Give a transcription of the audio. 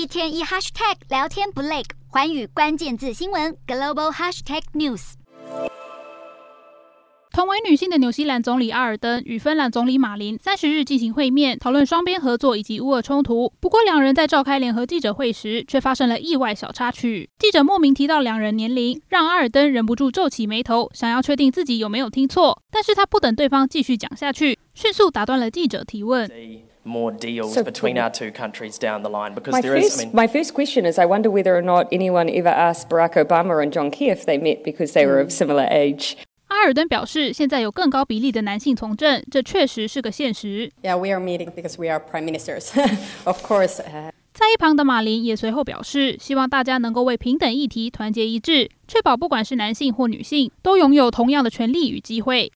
一天一 hashtag 聊天不累，环宇关键字新闻 global hashtag news。同为女性的纽西兰总理阿尔登与芬兰总理马林三十日进行会面，讨论双边合作以及乌俄冲突。不过，两人在召开联合记者会时，却发生了意外小插曲。记者莫名提到两人年龄，让阿尔登忍不住皱起眉头，想要确定自己有没有听错。但是他不等对方继续讲下去，迅速打断了记者提问。More deals between our two countries down the line because my there is. First, I mean, my first question is, I wonder whether or not anyone ever asked Barack Obama and John Key if they met because they were of similar age. 阿尔登表示，现在有更高比例的男性从政，这确实是个现实。Yeah, we are meeting because we are prime ministers, of course. 在一旁的马林也随后表示，希望大家能够为平等议题团结一致，确保不管是男性或女性都拥有同样的权利与机会。